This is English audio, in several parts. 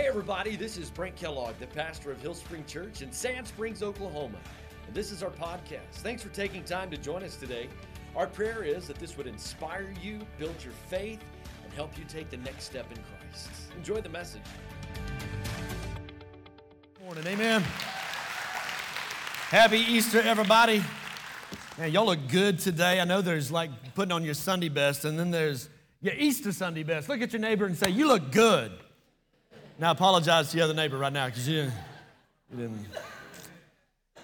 Hey, everybody, this is Brent Kellogg, the pastor of Hill Spring Church in Sand Springs, Oklahoma. And this is our podcast. Thanks for taking time to join us today. Our prayer is that this would inspire you, build your faith, and help you take the next step in Christ. Enjoy the message. Morning, amen. Happy Easter, everybody. Man, y'all look good today. I know there's like putting on your Sunday best, and then there's your Easter Sunday best. Look at your neighbor and say, You look good. Now, apologize to the other neighbor right now because you, you, didn't.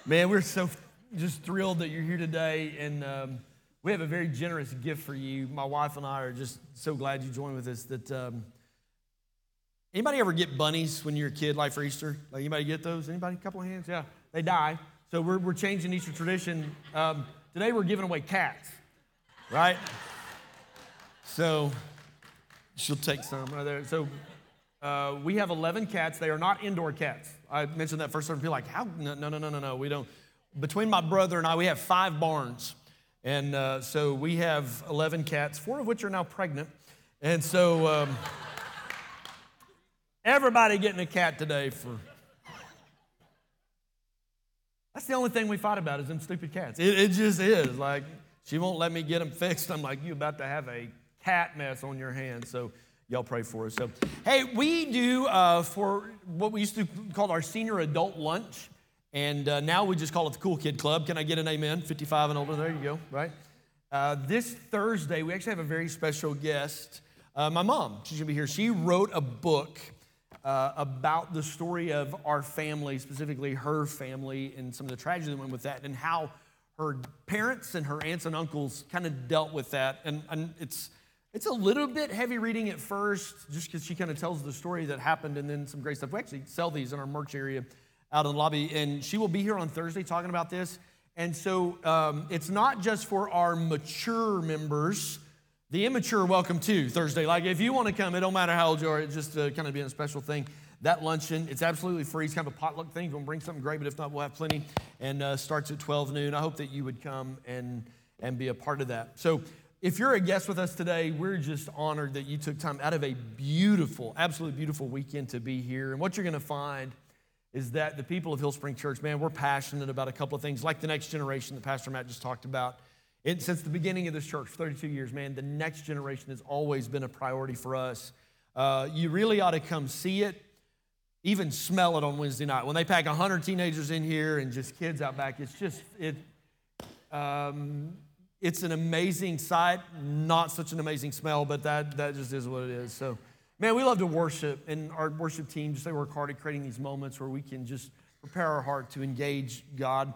Man, we're so just thrilled that you're here today, and um, we have a very generous gift for you. My wife and I are just so glad you joined with us. That um, anybody ever get bunnies when you're a kid, like for Easter? Like anybody get those? Anybody? A couple of hands? Yeah, they die. So we're, we're changing Easter tradition. Um, today we're giving away cats, right? So she'll take some right there. So uh, we have 11 cats. They are not indoor cats. I mentioned that first time. People like, how? No, no, no, no, no. We don't. Between my brother and I, we have five barns. And uh, so we have 11 cats, four of which are now pregnant. And so um, everybody getting a cat today for. That's the only thing we fight about is them stupid cats. It, it just is. Like, she won't let me get them fixed. I'm like, you about to have a cat mess on your hands. So y'all pray for us. So, hey, we do uh, for what we used to call our senior adult lunch, and uh, now we just call it the Cool Kid Club. Can I get an amen? 55 and older. There you go. Right. Uh, this Thursday, we actually have a very special guest. Uh, my mom, she's gonna be here. She wrote a book uh, about the story of our family, specifically her family, and some of the tragedy that went with that, and how her parents and her aunts and uncles kind of dealt with that. And, and it's it's a little bit heavy reading at first, just because she kind of tells the story that happened and then some great stuff. We actually sell these in our merch area out in the lobby, and she will be here on Thursday talking about this. And so um, it's not just for our mature members. The immature welcome too Thursday. Like if you want to come, it don't matter how old you are. It's just uh, kind of being a special thing. That luncheon, it's absolutely free. It's kind of a potluck thing. If you want to bring something great, but if not, we'll have plenty. And uh, starts at 12 noon. I hope that you would come and and be a part of that. So if you're a guest with us today, we're just honored that you took time out of a beautiful, absolutely beautiful weekend to be here. And what you're going to find is that the people of Hill Spring Church, man, we're passionate about a couple of things, like the next generation that Pastor Matt just talked about. It, since the beginning of this church, 32 years, man, the next generation has always been a priority for us. Uh, you really ought to come see it, even smell it on Wednesday night. When they pack 100 teenagers in here and just kids out back, it's just, it, um, it's an amazing sight, not such an amazing smell, but that, that just is what it is. So, man, we love to worship, and our worship team just they work hard at creating these moments where we can just prepare our heart to engage God.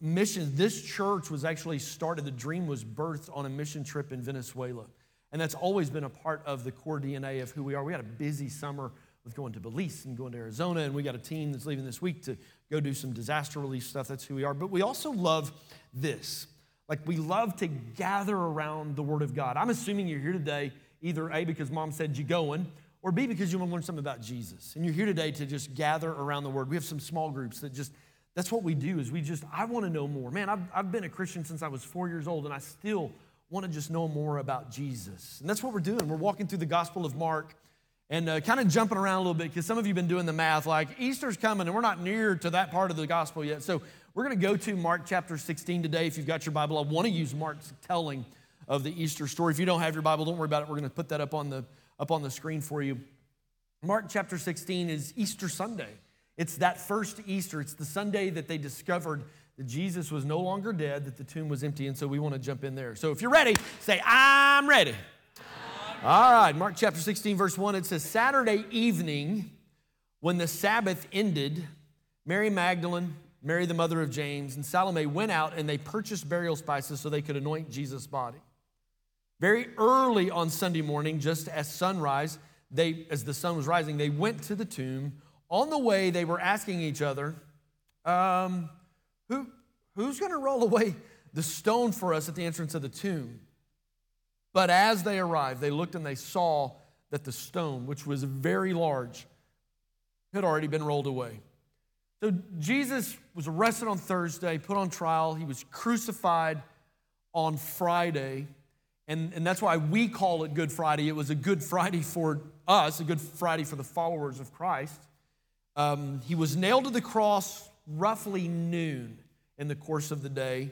Mission, this church was actually started, the dream was birthed on a mission trip in Venezuela. And that's always been a part of the core DNA of who we are. We had a busy summer with going to Belize and going to Arizona, and we got a team that's leaving this week to go do some disaster relief stuff. That's who we are. But we also love this. Like we love to gather around the Word of God. I'm assuming you're here today either A, because mom said you're going, or B, because you want to learn something about Jesus. And you're here today to just gather around the Word. We have some small groups that just, that's what we do is we just, I want to know more. Man, I've, I've been a Christian since I was four years old, and I still want to just know more about Jesus. And that's what we're doing. We're walking through the Gospel of Mark and uh, kind of jumping around a little bit because some of you have been doing the math like Easter's coming and we're not near to that part of the gospel yet. So we're going to go to Mark chapter 16 today. If you've got your Bible, I want to use Mark's telling of the Easter story. If you don't have your Bible, don't worry about it. We're going to put that up on the, up on the screen for you. Mark chapter 16 is Easter Sunday. It's that first Easter. It's the Sunday that they discovered that Jesus was no longer dead, that the tomb was empty, and so we want to jump in there. So if you're ready, say, I'm ready. All right, Mark chapter 16, verse 1, it says, Saturday evening, when the Sabbath ended, Mary Magdalene, Mary, the mother of James, and Salome went out and they purchased burial spices so they could anoint Jesus' body. Very early on Sunday morning, just as sunrise, they, as the sun was rising, they went to the tomb. On the way, they were asking each other, um, who, who's going to roll away the stone for us at the entrance of the tomb? But as they arrived, they looked and they saw that the stone, which was very large, had already been rolled away. So Jesus was arrested on Thursday, put on trial. He was crucified on Friday. And, and that's why we call it Good Friday. It was a Good Friday for us, a Good Friday for the followers of Christ. Um, he was nailed to the cross roughly noon in the course of the day.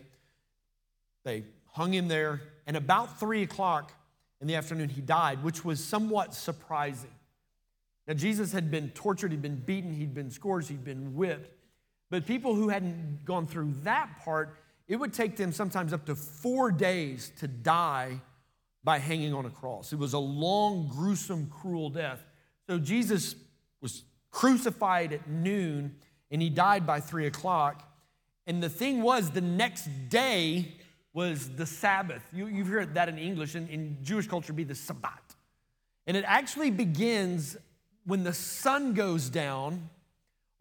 They hung him there, and about three o'clock in the afternoon, he died, which was somewhat surprising. Now, Jesus had been tortured, he'd been beaten, he'd been scourged, he'd been whipped. But people who hadn't gone through that part, it would take them sometimes up to four days to die by hanging on a cross. It was a long, gruesome, cruel death. So Jesus was crucified at noon and he died by three o'clock. And the thing was, the next day was the Sabbath. You, have heard that in English, in, in Jewish culture, be the Sabbath. And it actually begins when the sun goes down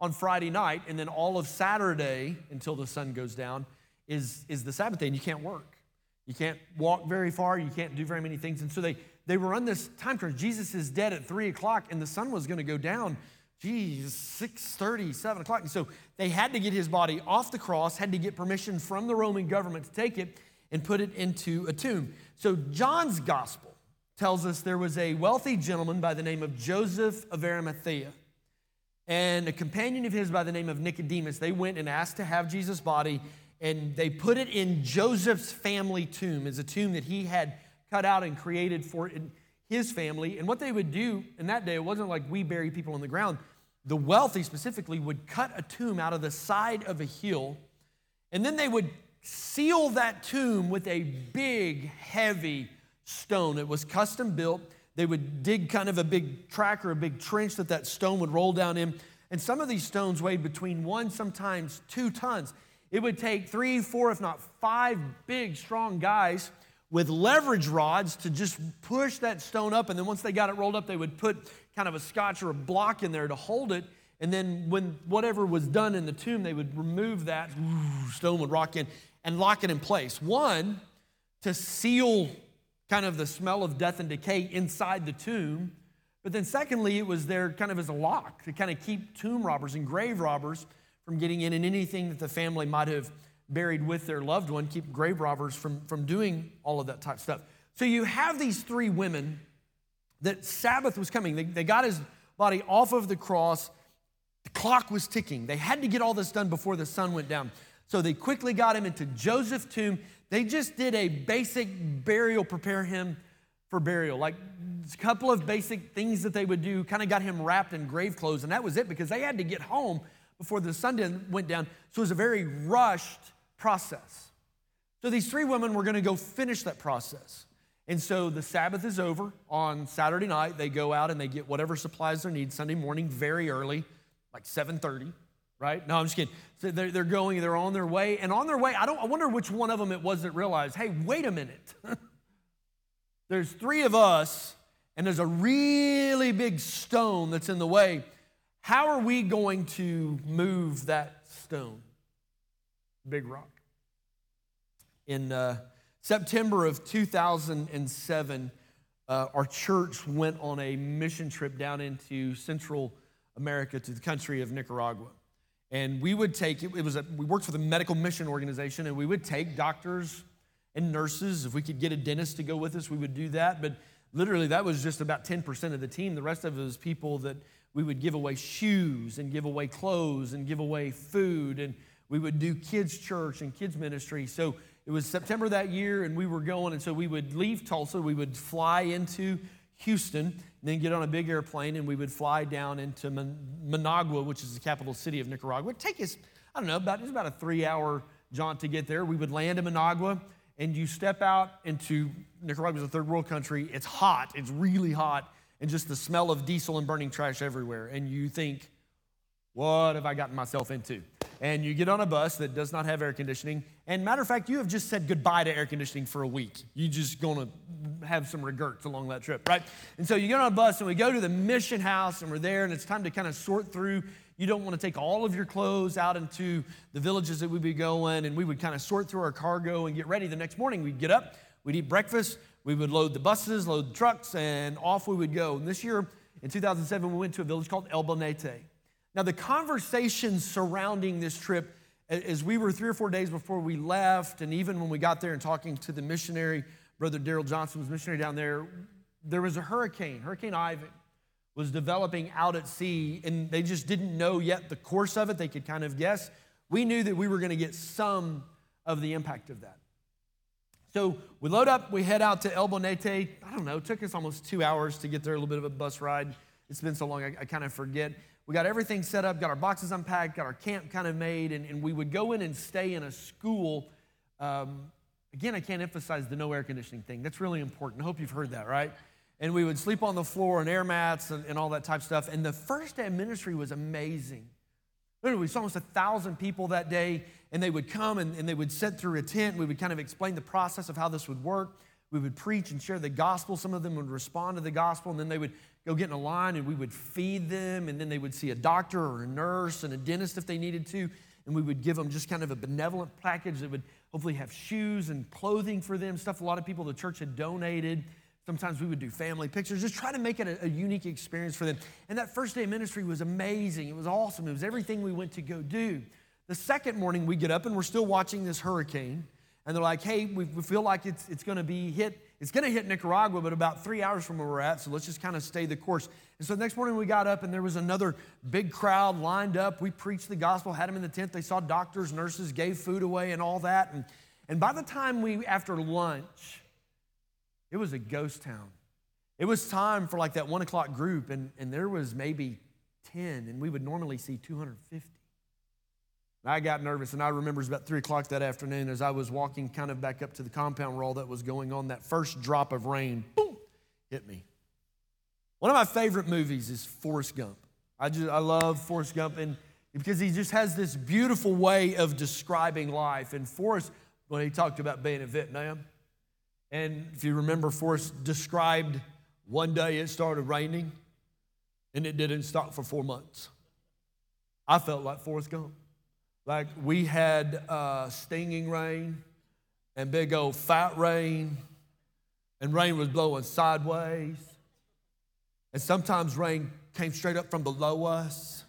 on Friday night, and then all of Saturday until the sun goes down is, is the Sabbath day, and you can't work. You can't walk very far, you can't do very many things. And so they, they were on this time crunch. Jesus is dead at three o'clock, and the sun was going to go down geez, 6.30, 7 o'clock. And so they had to get his body off the cross, had to get permission from the Roman government to take it and put it into a tomb. So John's gospel tells us there was a wealthy gentleman by the name of Joseph of Arimathea and a companion of his by the name of Nicodemus. They went and asked to have Jesus' body and they put it in Joseph's family tomb as a tomb that he had cut out and created for his family. And what they would do in that day, it wasn't like we bury people in the ground. The wealthy specifically would cut a tomb out of the side of a hill, and then they would seal that tomb with a big, heavy stone. It was custom built. They would dig kind of a big track or a big trench that that stone would roll down in. And some of these stones weighed between one, sometimes two tons. It would take three, four, if not five big, strong guys with leverage rods to just push that stone up. And then once they got it rolled up, they would put kind of a scotch or a block in there to hold it. And then when whatever was done in the tomb, they would remove that stone would rock in and lock it in place. One, to seal kind of the smell of death and decay inside the tomb. But then secondly, it was there kind of as a lock to kind of keep tomb robbers and grave robbers from getting in and anything that the family might have buried with their loved one, keep grave robbers from, from doing all of that type of stuff. So you have these three women that Sabbath was coming. They, they got his body off of the cross. The clock was ticking. They had to get all this done before the sun went down. So they quickly got him into Joseph's tomb. They just did a basic burial, prepare him for burial. Like a couple of basic things that they would do, kind of got him wrapped in grave clothes, and that was it because they had to get home before the sun went down. So it was a very rushed process. So these three women were going to go finish that process. And so the Sabbath is over on Saturday night. They go out and they get whatever supplies they need Sunday morning, very early, like 7:30, right? No, I'm just kidding. So they're, they're going, they're on their way, and on their way, I don't. I wonder which one of them it was that realized, hey, wait a minute. there's three of us, and there's a really big stone that's in the way. How are we going to move that stone? Big Rock. In uh, September of 2007, uh, our church went on a mission trip down into Central America to the country of Nicaragua. And we would take, it, was a, we worked for the medical mission organization, and we would take doctors and nurses. If we could get a dentist to go with us, we would do that. But literally, that was just about 10% of the team. The rest of it was people that we would give away shoes and give away clothes and give away food. And we would do kids' church and kids' ministry. So it was September that year, and we were going. And so we would leave Tulsa, we would fly into Houston, then get on a big airplane, and we would fly down into Managua, which is the capital city of Nicaragua. It'd take us, I don't know, about, it was about a three hour jaunt to get there. We would land in Managua, and you step out into Nicaragua is a third world country. It's hot, it's really hot, and just the smell of diesel and burning trash everywhere. And you think, what have I gotten myself into? And you get on a bus that does not have air conditioning. And matter of fact, you have just said goodbye to air conditioning for a week. You're just gonna have some regrets along that trip, right? And so you get on a bus and we go to the mission house and we're there and it's time to kind of sort through. You don't want to take all of your clothes out into the villages that we'd be going and we would kind of sort through our cargo and get ready. The next morning we'd get up, we'd eat breakfast, we would load the buses, load the trucks, and off we would go. And this year, in 2007, we went to a village called El Bonete. Now, the conversations surrounding this trip, as we were three or four days before we left, and even when we got there and talking to the missionary, Brother Daryl Johnson was missionary down there, there was a hurricane, Hurricane Ivan, was developing out at sea, and they just didn't know yet the course of it. They could kind of guess. We knew that we were going to get some of the impact of that. So we load up, we head out to El Bonete. I don't know, it took us almost two hours to get there, a little bit of a bus ride. It's been so long, I, I kind of forget. We got everything set up, got our boxes unpacked, got our camp kind of made, and, and we would go in and stay in a school. Um, again, I can't emphasize the no air conditioning thing. That's really important. I hope you've heard that, right? and we would sleep on the floor and air mats and, and all that type of stuff. And the first day of ministry was amazing. Literally, we saw almost a thousand people that day, and they would come and, and they would sit through a tent. We would kind of explain the process of how this would work. We would preach and share the gospel. Some of them would respond to the gospel, and then they would go get in a line and we would feed them, and then they would see a doctor or a nurse and a dentist if they needed to, and we would give them just kind of a benevolent package that would hopefully have shoes and clothing for them, stuff a lot of people the church had donated. Sometimes we would do family pictures, just try to make it a, a, unique experience for them. And that first day of ministry was amazing. It was awesome. It was everything we went to go do. The second morning, we get up and we're still watching this hurricane. And they're like, hey, we, we feel like it's, it's going to be hit. It's going to hit Nicaragua, but about three hours from where we're at. So let's just kind of stay the course. And so the next morning, we got up and there was another big crowd lined up. We preached the gospel, had them in the tent. They saw doctors, nurses, gave food away, and all that. And, and by the time we, after lunch, it was a ghost town. It was time for like that one o'clock group, and, and there was maybe 10, and we would normally see 250. I got nervous, and I remember it was about 3 o'clock that afternoon as I was walking kind of back up to the compound where all that was going on. That first drop of rain, boom, hit me. One of my favorite movies is Forrest Gump. I, just, I love Forrest Gump and because he just has this beautiful way of describing life. And Forrest, when he talked about being in Vietnam, and if you remember, Forrest described one day it started raining and it didn't stop for four months. I felt like Forrest Gump. Like we had uh, stinging rain and big old fat rain, and rain was blowing sideways. And sometimes rain came straight up from below us.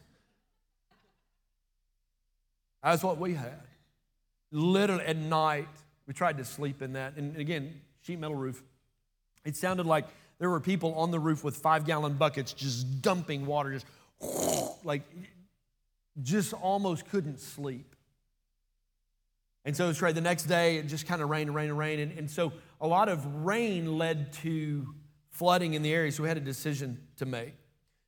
That's what we had. Literally at night, we tried to sleep in that. And again, sheet metal roof. It sounded like there were people on the roof with five gallon buckets just dumping water, just like, just almost couldn't sleep. And so it's right the next day, it just kind of rained and rained and rained. And, and so a lot of rain led to flooding in the area, so we had a decision to make.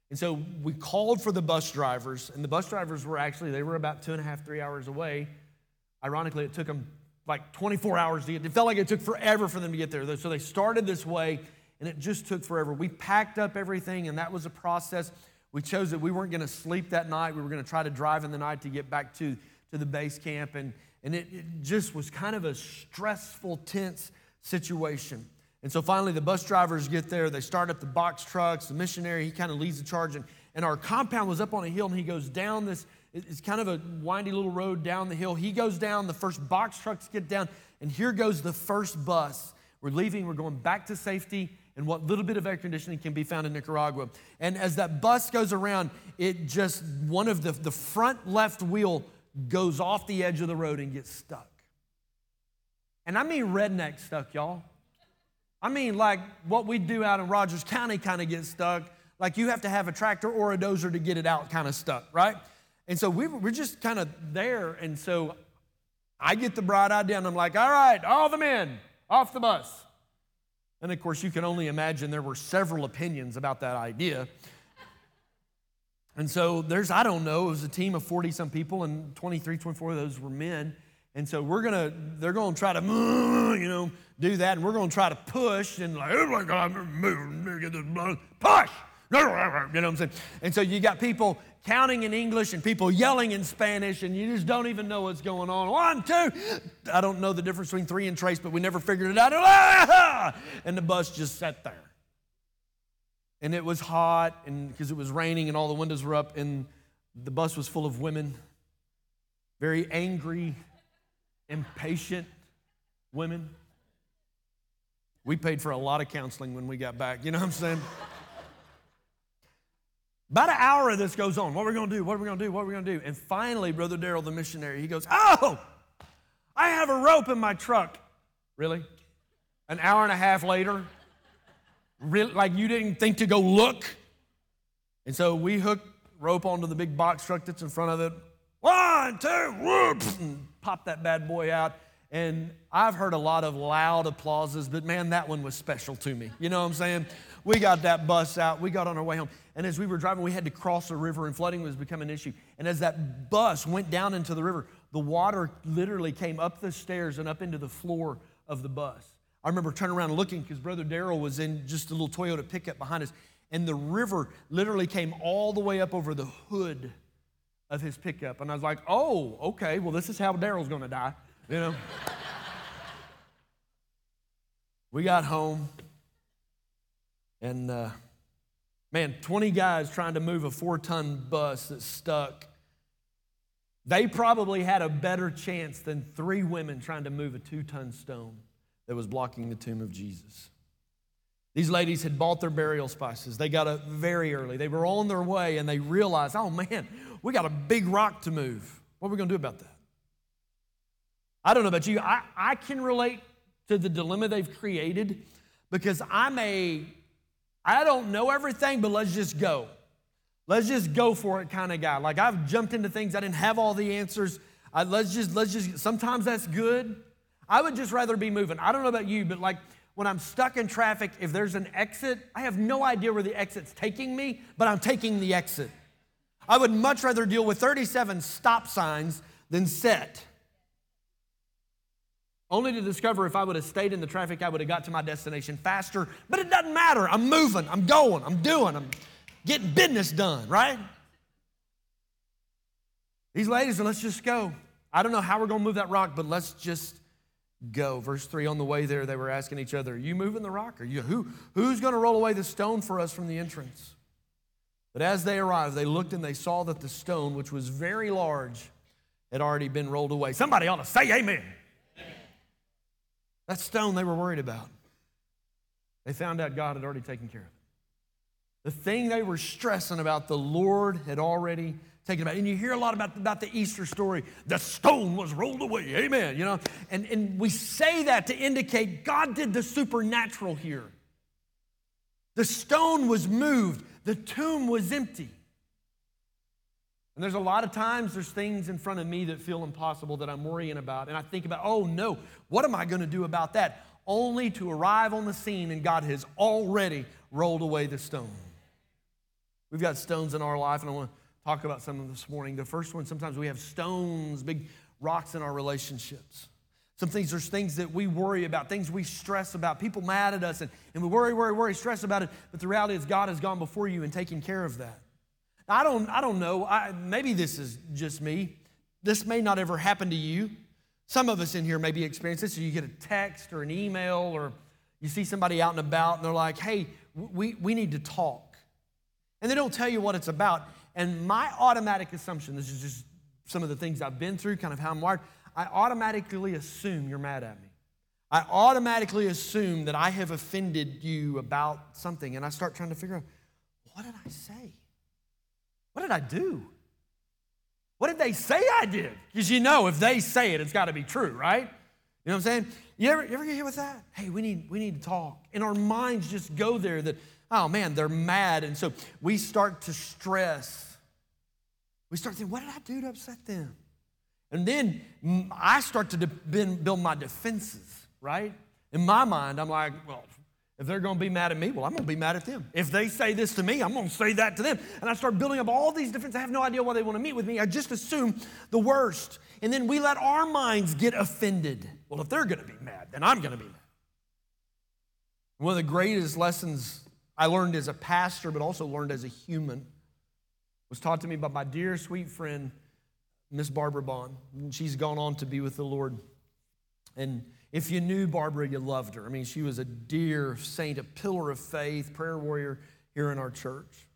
And so we called for the bus drivers, and the bus drivers were actually, they were about two and a half, three hours away. Ironically, it took them like 24 hours to get. It felt like it took forever for them to get there. So they started this way, and it just took forever. We packed up everything, and that was a process. We chose that we weren't going to sleep that night. We were going to try to drive in the night to get back to, to the base camp. And, and it, it just was kind of a stressful, tense situation. And so finally, the bus drivers get there. They start up the box trucks. The missionary, he kind of leads the charge. And, and our compound was up on a hill, and he goes down this it's kind of a windy little road down the hill. He goes down, the first box trucks get down, and here goes the first bus. We're leaving, we're going back to safety and what little bit of air conditioning can be found in Nicaragua. And as that bus goes around, it just, one of the, the front left wheel goes off the edge of the road and gets stuck. And I mean redneck stuck, y'all. I mean, like what we do out in Rogers County kind of gets stuck. Like you have to have a tractor or a dozer to get it out, kind of stuck, right? And so we we're just kind of there. And so I get the bright idea and I'm like, all right, all the men off the bus. And of course, you can only imagine there were several opinions about that idea. And so there's, I don't know, it was a team of 40 some people, and 23, 24 of those were men. And so we're gonna, they're gonna try to, you know, do that, and we're gonna try to push and like, oh my God, move, get this blood, push, you know what I'm saying? And so you got people counting in English and people yelling in Spanish, and you just don't even know what's going on. One, two. I don't know the difference between three and trace, but we never figured it out. And the bus just sat there. And it was hot, and because it was raining, and all the windows were up, and the bus was full of women, very angry, impatient women. We paid for a lot of counseling when we got back. You know what I'm saying? About an hour of this goes on. What are we going to do? What are we going to do? What are we going to do? And finally, Brother Daryl, the missionary, he goes, Oh, I have a rope in my truck. Really? An hour and a half later? Really? Like you didn't think to go look? And so we hooked rope onto the big box truck that's in front of it. One, two, whoop, and pop that bad boy out. And I've heard a lot of loud applauses, but man, that one was special to me. You know what I'm saying? We got that bus out. We got on our way home. And as we were driving, we had to cross a river, and flooding was becoming an issue. And as that bus went down into the river, the water literally came up the stairs and up into the floor of the bus. I remember turning around and looking because Brother Daryl was in just a little Toyota pickup behind us, and the river literally came all the way up over the hood of his pickup. And I was like, oh, okay, well, this is how Daryl's gonna die, you know? we got home, and uh, man, 20 guys trying to move a four ton bus that's stuck. They probably had a better chance than three women trying to move a two ton stone that was blocking the tomb of Jesus. These ladies had bought their burial spices. They got up very early. They were on their way and they realized, oh man, we got a big rock to move. What are we going to do about that? I don't know about you. I, I can relate to the dilemma they've created because I'm a, I don't know everything, but let's just go. Let's just go for it kind of guy. Like I've jumped into things I didn't have all the answers. I, let's just, let's just, sometimes that's good. I would just rather be moving. I don't know about you, but like when I'm stuck in traffic, if there's an exit, I have no idea where the exit's taking me, but I'm taking the exit. I would much rather deal with 37 stop signs than set. Only to discover if I would have stayed in the traffic, I would have got to my destination faster. But it doesn't matter. I'm moving, I'm going, I'm doing, I'm getting business done, right? These ladies are, let's just go. I don't know how we're going to move that rock, but let's just go. Verse 3 on the way there, they were asking each other, Are you moving the rock? Are you, who, who's going to roll away the stone for us from the entrance? But as they arrived, they looked and they saw that the stone, which was very large, had already been rolled away. Somebody ought to say amen. amen. That stone they were worried about. They found out God had already taken care of it. The thing they were stressing about, the Lord had already taken about. And you hear a lot about, about the Easter story. The stone was rolled away. Amen. You know, and, and we say that to indicate God did the supernatural here. The stone was moved, the tomb was empty. And there's a lot of times there's things in front of me that feel impossible that I'm worrying about. And I think about, oh no, what am I going to do about that? Only to arrive on the scene and God has already rolled away the stone. We've got stones in our life, and I want to talk about some of them this morning. The first one, sometimes we have stones, big rocks in our relationships. Some things, there's things that we worry about, things we stress about, people mad at us, and, and we worry, worry, worry, stress about it. But the reality is, God has gone before you and taken care of that. I don't, I don't know. I, maybe this is just me. This may not ever happen to you. Some of us in here maybe experience this. So you get a text or an email, or you see somebody out and about, and they're like, hey, we, we need to talk. And they don't tell you what it's about. And my automatic assumption, this is just some of the things I've been through, kind of how I'm wired, I automatically assume you're mad at me. I automatically assume that I have offended you about something, and I start trying to figure out what did I say? What did I do? What did they say I did? Because you know, if they say it, it's got to be true, right? You know what I'm saying? You ever, you ever get hit with that? Hey, we need, we need to talk. And our minds just go there that oh man, they're mad. And so we start to stress. We start thinking, what did I do to upset them? And then I start to build my defenses, right? In my mind, I'm like, well, if they're going to be mad at me, well, I'm going to be mad at them. If they say this to me, I'm going to say that to them. And I start building up all these defenses. I have no idea why they want to meet with me. I just assume the worst. And then we let our minds get offended. Well, if they're going to be mad, then I'm going to be mad. One of the greatest lessons I learned as a pastor, but also learned as a human. was taught to me by my dear, sweet friend, Miss Barbara Bond. She's gone on to be with the Lord. And if you knew Barbara, you loved her. I mean, she was a dear saint, a pillar of faith, prayer warrior here in our church.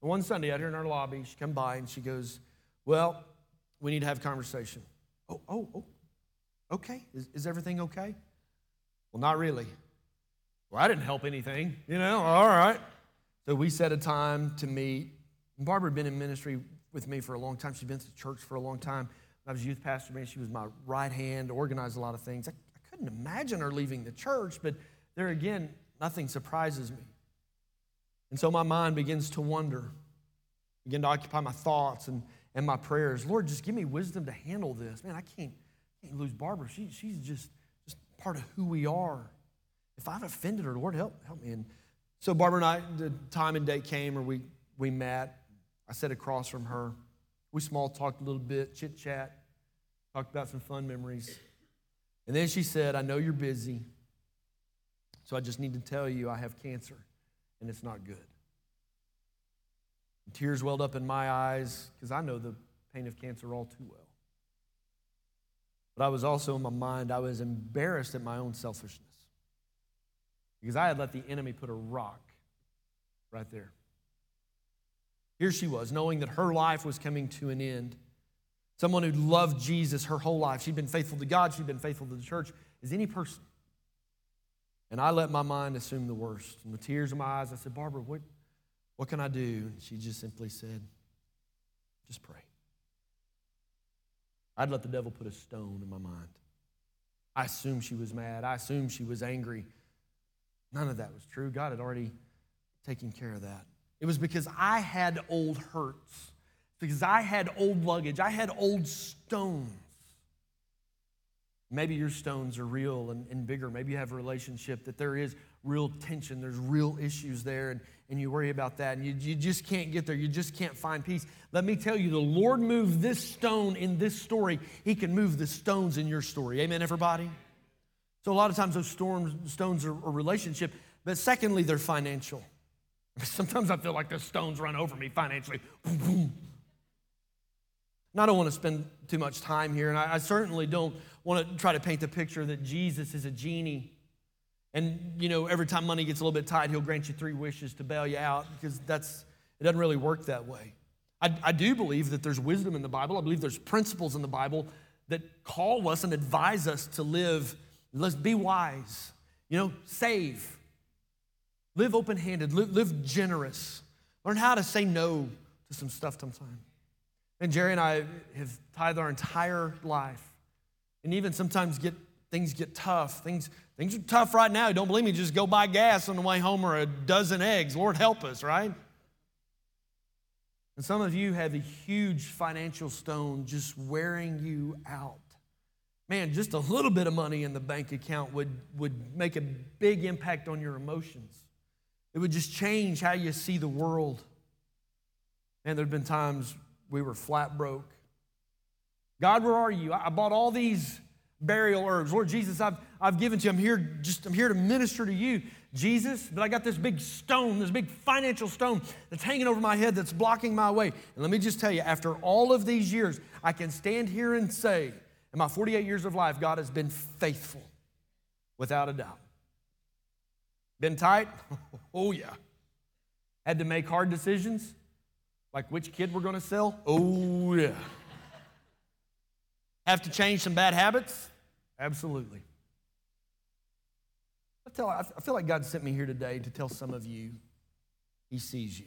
And one Sunday out here in our lobby, she come by and she goes, Well, we need to have a conversation. Oh, oh, oh, okay. Is, is everything okay? Well, not really. Well, I didn't help anything, you know, all right. So we set a time to meet. Barbara had been in ministry with me for a long time. She'd been to church for a long time. I was youth pastor, man. She was my right hand, organized a lot of things. I, couldn't imagine her leaving the church, but there again, nothing surprises me. And so my mind begins to wonder begin to occupy my thoughts and, and my prayers. Lord, just give me wisdom to handle this. Man, I can't, can't lose Barbara. She, she's just, just part of who we are. If I've offended her, Lord, help, help me. And so Barbara and I, the time and date came where we, we met. I sat across from her. We small talked a little bit, chit chat, talked about some fun memories. And then she said, I know you're busy, so I just need to tell you I have cancer and it's not good. And tears welled up in my eyes because I know the pain of cancer all too well. But I was also in my mind, I was embarrassed at my own selfishness because I had let the enemy put a rock right there. Here she was, knowing that her life was coming to an end. Someone who loved Jesus her whole life. She'd been faithful to God, she'd been faithful to the church, as any person. And I let my mind assume the worst. And with tears in my eyes, I said, Barbara, what, what can I do? And she just simply said, just pray. I'd let the devil put a stone in my mind. I assumed she was mad. I assumed she was angry. None of that was true. God had already taken care of that. It was because I had old hurts, because I had old luggage, I had old stones. Maybe your stones are real and, and, bigger. Maybe you have a relationship that there is real tension, there's real issues there, and, and you worry about that, and you, you just can't get there. You just can't find peace. Let me tell you, the Lord moved this stone in this story. He can move the stones in your story. Amen, everybody? So, a lot of times those storms, stones are a relationship, but secondly, they're financial. Sometimes I feel like the stones run over me financially. Boom, boom. I don't want to spend too much time here, and I, I certainly don't want to try to paint the picture that Jesus is a genie. And, you know, every time money gets a little bit tight, he'll grant you three wishes to bail you out because that's, it doesn't really work that way. I, I do believe that there's wisdom in the Bible. I believe there's principles in the Bible that call us and advise us to live, let's be wise, you know, save, Live open handed, live, live, generous. Learn how to say no to some stuff sometimes. And Jerry and I have tithed our entire life. And even sometimes get things get tough. Things, things are tough right now. Don't believe me? Just go buy gas on the way home or a dozen eggs. Lord help us, right? And some of you have a huge financial stone just wearing you out. Man, just a little bit of money in the bank account would, would make a big impact on your emotions. It would just change how you see the world. And there have been times we were flat broke. God, where are you? I bought all these burial herbs. Lord Jesus, I've, I've given to you. I'm here just I'm here to minister to you. Jesus, but I got this big stone, this big financial stone that's hanging over my head that's blocking my way. And let me just tell you, after all of these years, I can stand here and say, in my 48 years of life, God has been faithful without a doubt. Been tight? Oh, yeah. Had to make hard decisions, like which kid we're going to sell? Oh, yeah. Have to change some bad habits? Absolutely. I, tell, I feel like God sent me here today to tell some of you He sees you.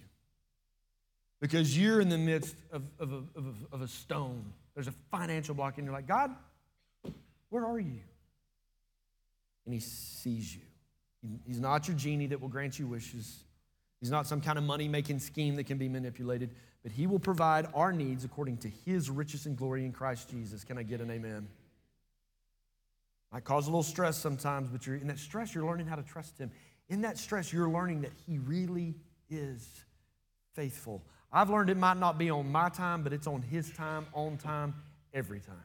Because you're in the midst of, of, a, of, a, of a stone. There's a financial block, and you're like, God, where are you? And He sees you. He's not your genie that will grant you wishes. He's not some kind of money making scheme that can be manipulated, but He will provide our needs according to His riches and glory in Christ Jesus. Can I get an amen? Might cause a little stress sometimes, but in that stress, you're learning how to trust Him. In that stress, you're learning that He really is faithful. I've learned it might not be on my time, but it's on His time, on time, every time.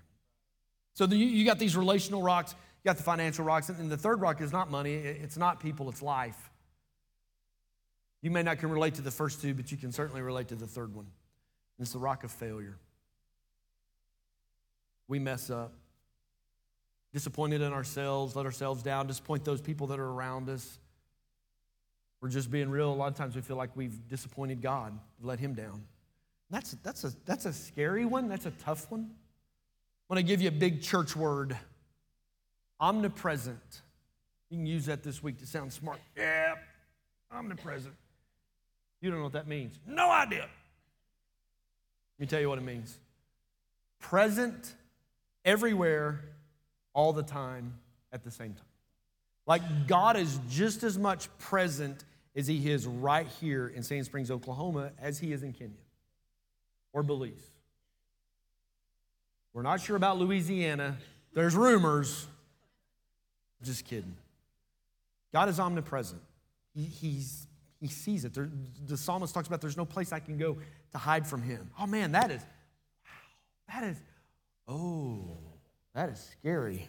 So the, you got these relational rocks you got the financial rocks. And the third rock is not money, it's not people, it's life. You may not can relate to the first two, but you can certainly relate to the third one. It's the rock of failure. We mess up. Disappointed in ourselves, let ourselves down, disappoint those people that are around us. We're just being real. A lot of times we feel like we've disappointed God, let Him down. That's, that's, a, that's a scary one. That's a tough one. I want to give you a big church word Omnipresent. You can use that this week to sound smart. Yeah, omnipresent. You don't know what that means. No idea. Let me tell you what it means present everywhere, all the time, at the same time. Like God is just as much present as He is right here in Sand Springs, Oklahoma, as He is in Kenya. or Belize. We're not sure about Louisiana. There's rumors. Just kidding. God is omnipresent. He, he's, he sees it. There, the psalmist talks about there's no place I can go to hide from him. Oh man, that is, wow, that is, oh, that is scary.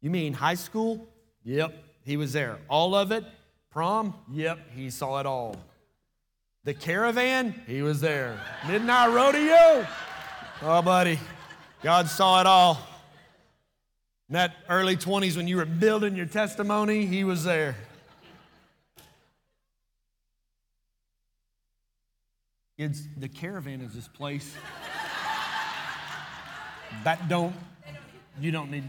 You mean high school? Yep, he was there. All of it? Prom? Yep, he saw it all. The caravan? He was there. Midnight rodeo? Oh, buddy, God saw it all. In that early 20s when you were building your testimony, he was there. It's, the caravan is this place that don't, you don't need.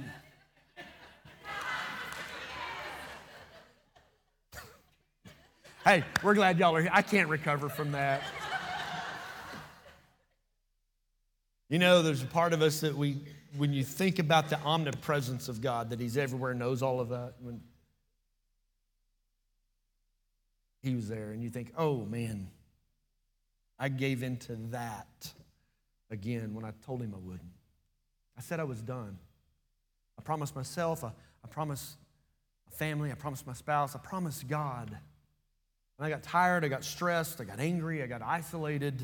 Hey, we're glad y'all are here. I can't recover from that. You know, there's a part of us that we, when you think about the omnipresence of God, that He's everywhere, knows all of that, when He was there, and you think, oh man, I gave into that again when I told Him I wouldn't. I said I was done. I promised myself, I, I promised my family, I promised my spouse, I promised God. And I got tired, I got stressed, I got angry, I got isolated.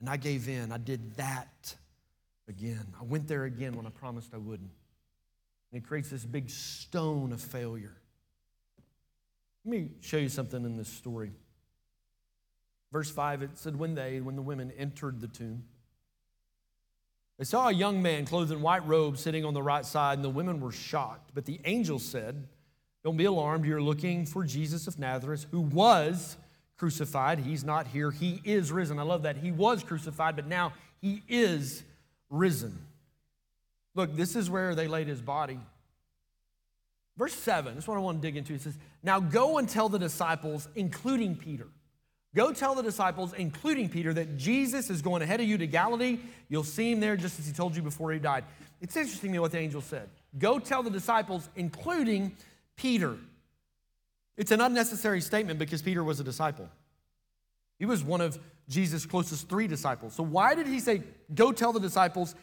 And I gave in. I did that again. I went there again when I promised I wouldn't. And it creates this big stone of failure. Let me show you something in this story. Verse 5, it said, When they, when the women entered the tomb, they saw a young man clothed in white robes sitting on the right side, and the women were shocked. But the angel said, Don't be alarmed. You're looking for Jesus of Nazareth, who was crucified. He's not here. He is risen. I love that. He was crucified, but now he is risen. Look, this is where they laid his body. Verse 7, this is what I want to dig into. It says, Now go and tell the disciples, including Peter. Go tell the disciples, including Peter, that Jesus is going ahead of you to Galilee. You'll see him there just as he told you before he died. It's interesting to me what the angel said. Go tell the disciples, including Peter. It's an unnecessary statement because Peter was a disciple. He was one of Jesus' closest three disciples. So, why did he say, go tell the disciples,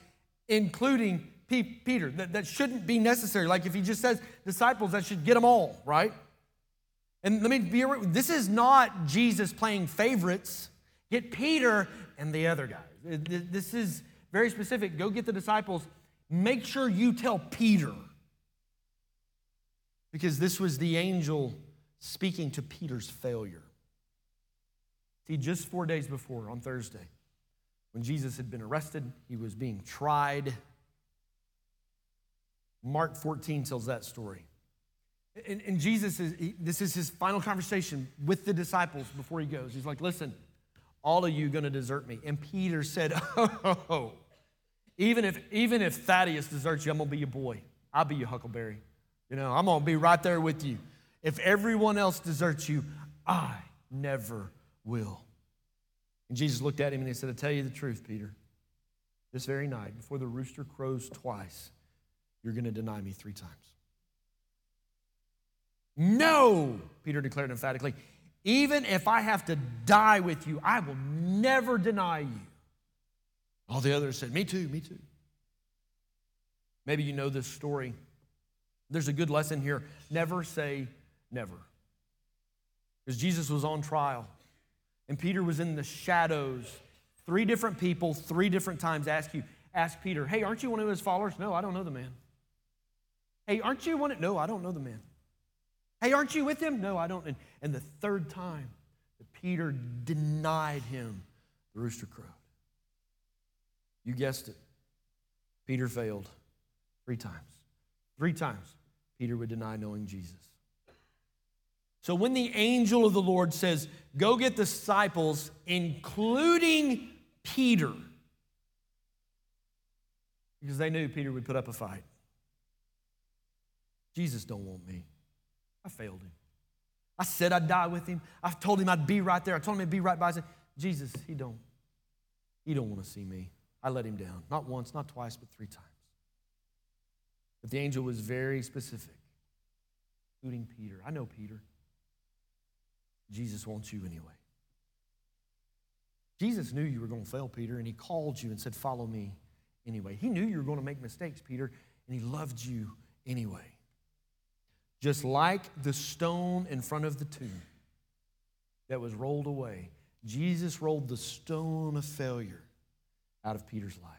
including Peter? That, that shouldn't be necessary. Like if he just says disciples, that should get them all, right? And let me be this is not Jesus playing favorites. Get Peter and the other guys. This is very specific. Go get the disciples. Make sure you tell Peter. Because this was the angel speaking to Peter's failure. See, just four days before, on Thursday, when Jesus had been arrested, he was being tried. Mark 14 tells that story. And, and Jesus, is, he, this is his final conversation with the disciples before he goes. He's like, listen, all of you going to desert me. And Peter said, oh, even if, even if Thaddeus deserts you, I'm going to be your boy. I'll be your huckleberry. You know, I'm going to be right there with you. If everyone else deserts you, I never will. And Jesus looked at him and he said, I tell you the truth, Peter. This very night, before the rooster crows twice, you're going to deny me three times. No, Peter declared emphatically. Even if I have to die with you, I will never deny you. All the others said, Me too, me too. Maybe you know this story. There's a good lesson here. Never say never. Because Jesus was on trial, and Peter was in the shadows. Three different people, three different times ask you, ask Peter, Hey, aren't you one of his followers? No, I don't know the man. Hey, aren't you one? Of, no, I don't know the man. Hey, aren't you with him? No, I don't. And, and the third time that Peter denied him, the rooster crowed. You guessed it. Peter failed three times. Three times Peter would deny knowing Jesus. So when the angel of the Lord says, Go get disciples, including Peter, because they knew Peter would put up a fight. Jesus don't want me. I failed him. I said I'd die with him. I told him I'd be right there. I told him I'd be right by him. Jesus, he don't. He don't want to see me. I let him down. Not once, not twice, but three times. But the angel was very specific, including Peter. I know Peter. Jesus wants you anyway. Jesus knew you were going to fail, Peter, and he called you and said, Follow me anyway. He knew you were going to make mistakes, Peter, and he loved you anyway. Just like the stone in front of the tomb that was rolled away, Jesus rolled the stone of failure out of Peter's life.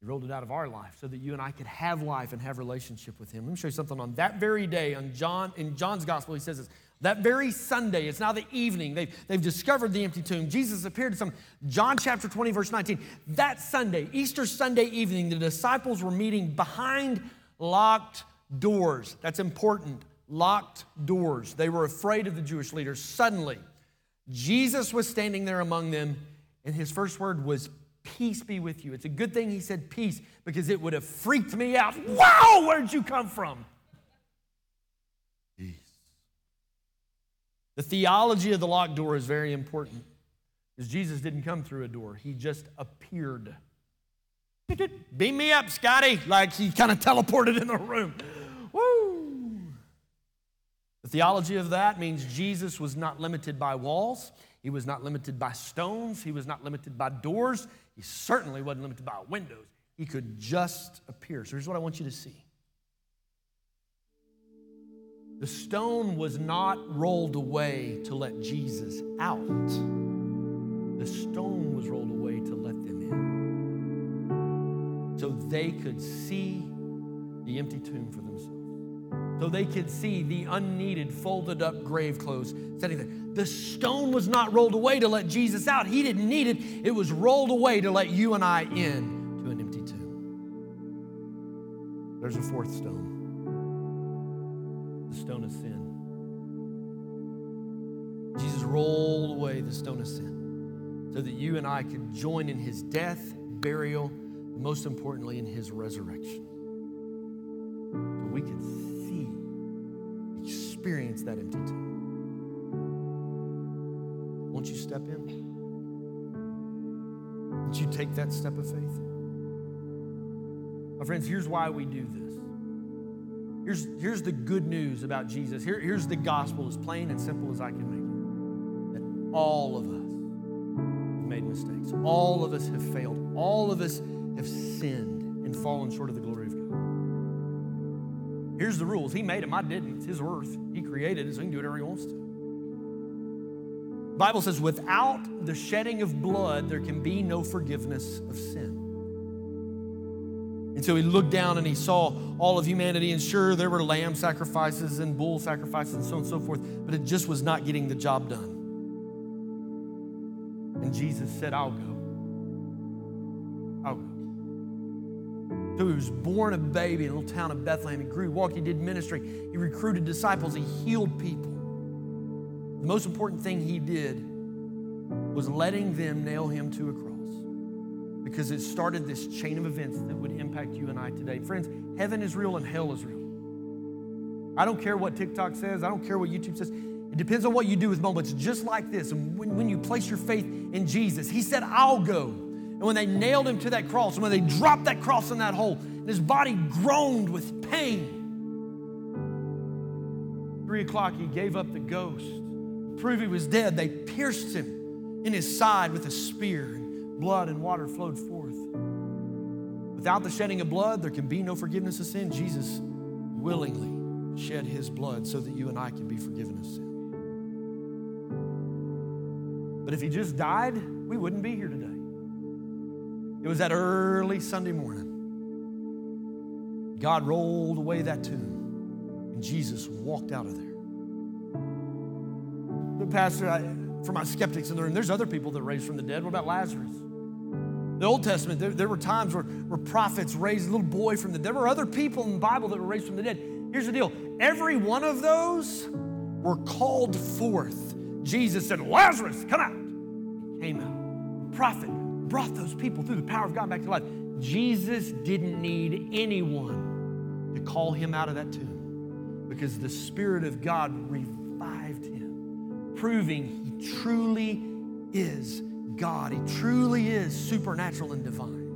He rolled it out of our life so that you and I could have life and have relationship with him. Let me show you something on that very day on John in John's gospel he says this. That very Sunday, it's now the evening, they've, they've discovered the empty tomb. Jesus appeared to some, John chapter 20, verse 19. That Sunday, Easter Sunday evening, the disciples were meeting behind locked doors. That's important. Locked doors. They were afraid of the Jewish leaders. Suddenly, Jesus was standing there among them, and his first word was, Peace be with you. It's a good thing he said peace because it would have freaked me out. Wow, where'd you come from? Peace. The theology of the locked door is very important because Jesus didn't come through a door, he just appeared. Beam me up, Scotty, like he kind of teleported in the room. Woo! The theology of that means Jesus was not limited by walls, he was not limited by stones, he was not limited by doors, he certainly wasn't limited by windows. He could just appear. So here's what I want you to see. The stone was not rolled away to let Jesus out. The stone was rolled away to let them in. So they could see the empty tomb for themselves. So they could see the unneeded, folded up grave clothes sitting there. The stone was not rolled away to let Jesus out. He didn't need it. It was rolled away to let you and I in to an empty tomb. There's a fourth stone the stone of sin. Jesus rolled away the stone of sin so that you and I could join in his death, burial, most importantly, in his resurrection. We could experience that empty. Won't you step in? Won't you take that step of faith? My friends, here's why we do this. Here's, here's the good news about Jesus. Here, here's the gospel, as plain and simple as I can make it. That all of us have made mistakes. All of us have failed. All of us have sinned and fallen short of the glory. Here's the rules. He made them. I didn't. It's his earth. He created it, so he can do whatever he wants to. The Bible says, without the shedding of blood, there can be no forgiveness of sin. And so he looked down and he saw all of humanity, and sure, there were lamb sacrifices and bull sacrifices and so on and so forth, but it just was not getting the job done. And Jesus said, I'll go. So he was born a baby in a little town of Bethlehem. He grew, walked, he did ministry. He recruited disciples, he healed people. The most important thing he did was letting them nail him to a cross because it started this chain of events that would impact you and I today. Friends, heaven is real and hell is real. I don't care what TikTok says, I don't care what YouTube says. It depends on what you do with moments just like this. And when, when you place your faith in Jesus, He said, I'll go. And when they nailed Him to that cross, and when they dropped that cross in that hole, and His body groaned with pain, three o'clock, He gave up the ghost. To prove He was dead, they pierced Him in His side with a spear and blood and water flowed forth. Without the shedding of blood, there can be no forgiveness of sin. Jesus willingly shed his blood so that you and I can be forgiven of sin. But if he just died, we wouldn't be here today. It was that early Sunday morning. God rolled away that tomb, and Jesus walked out of there. But Pastor, I, for my skeptics in the room, there's other people that raised from the dead. What about Lazarus? the Old Testament, there, there were times where, where prophets raised a little boy from the dead. There were other people in the Bible that were raised from the dead. Here's the deal every one of those were called forth. Jesus said, Lazarus, come out. He came out. Prophet brought those people through the power of God back to life. Jesus didn't need anyone to call him out of that tomb because the Spirit of God revived him, proving he truly is God. He truly is supernatural and divine.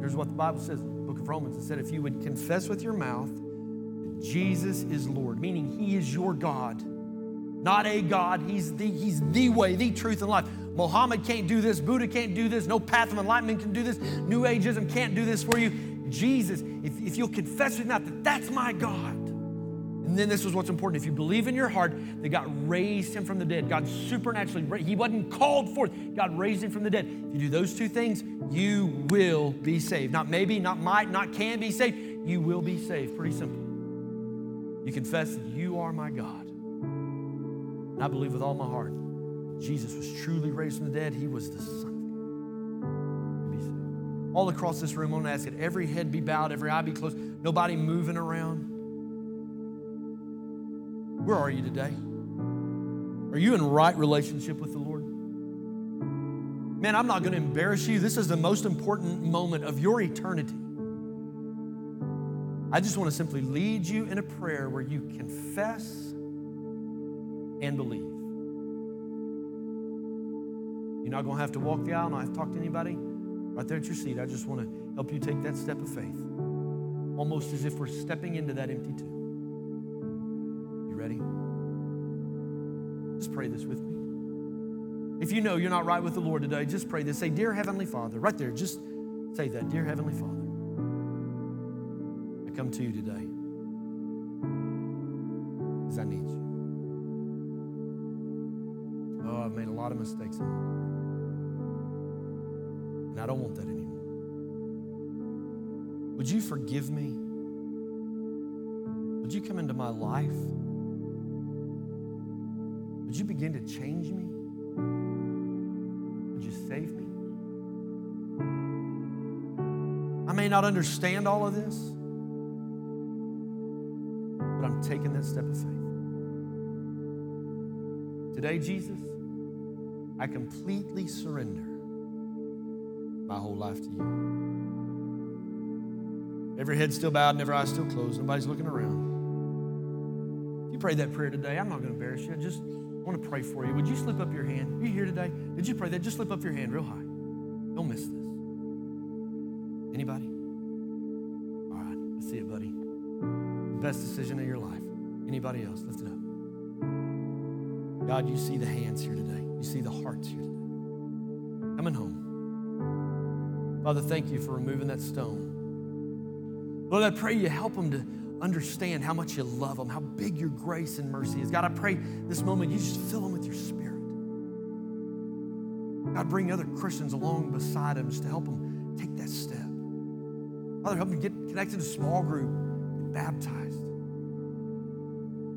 Here's what the Bible says the book of Romans. It said, if you would confess with your mouth that Jesus is Lord, meaning He is your God, Not a God. He's the, he's the way, the truth, and life. Muhammad can't do this. Buddha can't do this. No path of enlightenment can do this. New Ageism can't do this for you. Jesus, if, if you'll confess with mouth that that's my God. And then this is what's important. If you believe in your heart that God raised him from the dead, God supernaturally, he wasn't called forth, God raised him from the dead. If you do those two things, you will be saved. Not maybe, not might, not can be saved. You will be saved. Pretty simple. You confess that you are my God. And I believe with all my heart, Jesus was truly raised from the dead. He was the Son all across this room, I'm going to ask that every head be bowed, every eye be closed, nobody moving around. Where are you today? Are you in right relationship with the Lord? Man, I'm not going to embarrass you. This is the most important moment of your eternity. I just want to simply lead you in a prayer where you confess and believe. You're not going to have to walk the aisle, not have to talk to anybody. Right there at your seat, I just want to help you take that step of faith, almost as if we're stepping into that empty tomb. You ready? Just pray this with me. If you know you're not right with the Lord today, just pray this. Say, Dear Heavenly Father, right there, just say that. Dear Heavenly Father, I come to you today lot of mistakes. And I don't want that anymore. Would you forgive me? Would you come into my life? Would you begin to change me? Would you save me? I may not understand all of this, but I'm taking that step of faith. Today, Jesus, I completely surrender my whole life to you. Every head still bowed and every eye still closed. Nobody's looking around. If you prayed that prayer today, I'm not going to embarrass you. I just want to pray for you. Would you slip up your hand? Are you here today? Did you pray that? Just slip up your hand real high. Don't miss this. Anybody? All right, I see it, buddy. Best decision of your life. Anybody else? Lift it up. God, you see the hands here today. You see the hearts here today. Coming home. Father, thank you for removing that stone. Lord, I pray you help them to understand how much you love them, how big your grace and mercy is. God, I pray this moment you just fill them with your spirit. God, bring other Christians along beside them just to help them take that step. Father, help them get connected to a small group, get baptized.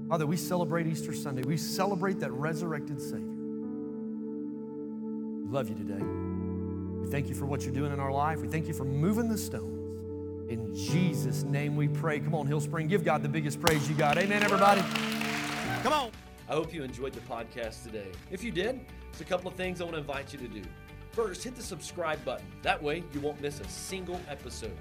Father, we celebrate Easter Sunday. We celebrate that resurrected Savior. Love you today. We thank you for what you're doing in our life. We thank you for moving the stones. In Jesus' name we pray. Come on, Hillspring, give God the biggest praise you got. Amen, everybody. Come on. I hope you enjoyed the podcast today. If you did, there's a couple of things I want to invite you to do. First, hit the subscribe button. That way, you won't miss a single episode.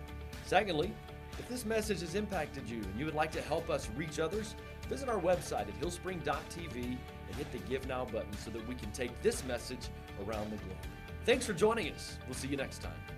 Secondly, if this message has impacted you and you would like to help us reach others, visit our website at hillspring.tv and hit the Give Now button so that we can take this message around the globe. Thanks for joining us. We'll see you next time.